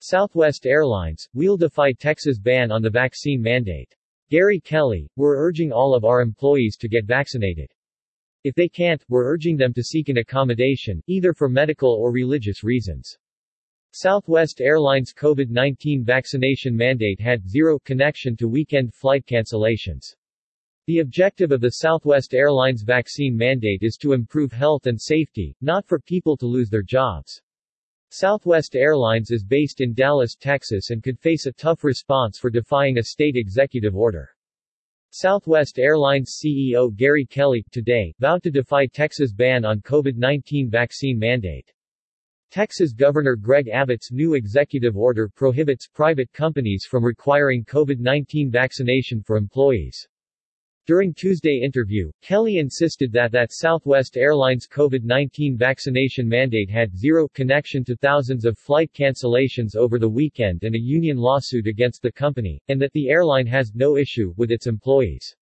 Southwest Airlines, we'll defy Texas ban on the vaccine mandate. Gary Kelly, we're urging all of our employees to get vaccinated. If they can't, we're urging them to seek an accommodation, either for medical or religious reasons. Southwest Airlines COVID-19 vaccination mandate had zero connection to weekend flight cancellations. The objective of the Southwest Airlines vaccine mandate is to improve health and safety, not for people to lose their jobs. Southwest Airlines is based in Dallas, Texas and could face a tough response for defying a state executive order. Southwest Airlines CEO Gary Kelly, today, vowed to defy Texas' ban on COVID-19 vaccine mandate. Texas Governor Greg Abbott's new executive order prohibits private companies from requiring COVID-19 vaccination for employees. During Tuesday interview, Kelly insisted that that Southwest Airlines COVID-19 vaccination mandate had zero connection to thousands of flight cancellations over the weekend and a union lawsuit against the company, and that the airline has no issue with its employees.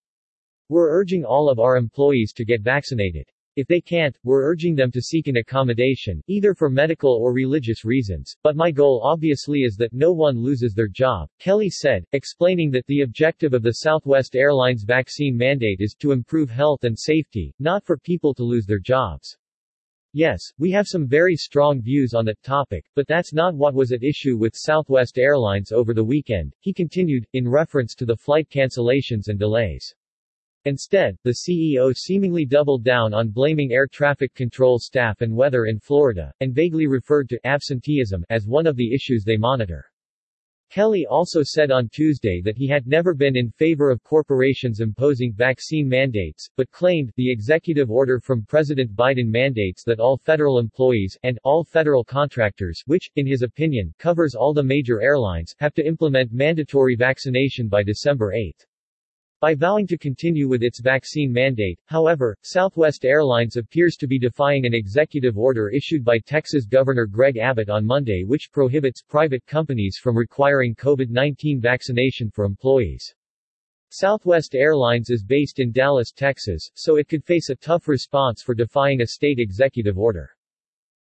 We're urging all of our employees to get vaccinated. If they can't, we're urging them to seek an accommodation, either for medical or religious reasons, but my goal obviously is that no one loses their job, Kelly said, explaining that the objective of the Southwest Airlines vaccine mandate is to improve health and safety, not for people to lose their jobs. Yes, we have some very strong views on that topic, but that's not what was at issue with Southwest Airlines over the weekend, he continued, in reference to the flight cancellations and delays. Instead, the CEO seemingly doubled down on blaming air traffic control staff and weather in Florida, and vaguely referred to absenteeism as one of the issues they monitor. Kelly also said on Tuesday that he had never been in favor of corporations imposing vaccine mandates, but claimed the executive order from President Biden mandates that all federal employees and all federal contractors, which, in his opinion, covers all the major airlines, have to implement mandatory vaccination by December 8. By vowing to continue with its vaccine mandate, however, Southwest Airlines appears to be defying an executive order issued by Texas Governor Greg Abbott on Monday which prohibits private companies from requiring COVID-19 vaccination for employees. Southwest Airlines is based in Dallas, Texas, so it could face a tough response for defying a state executive order.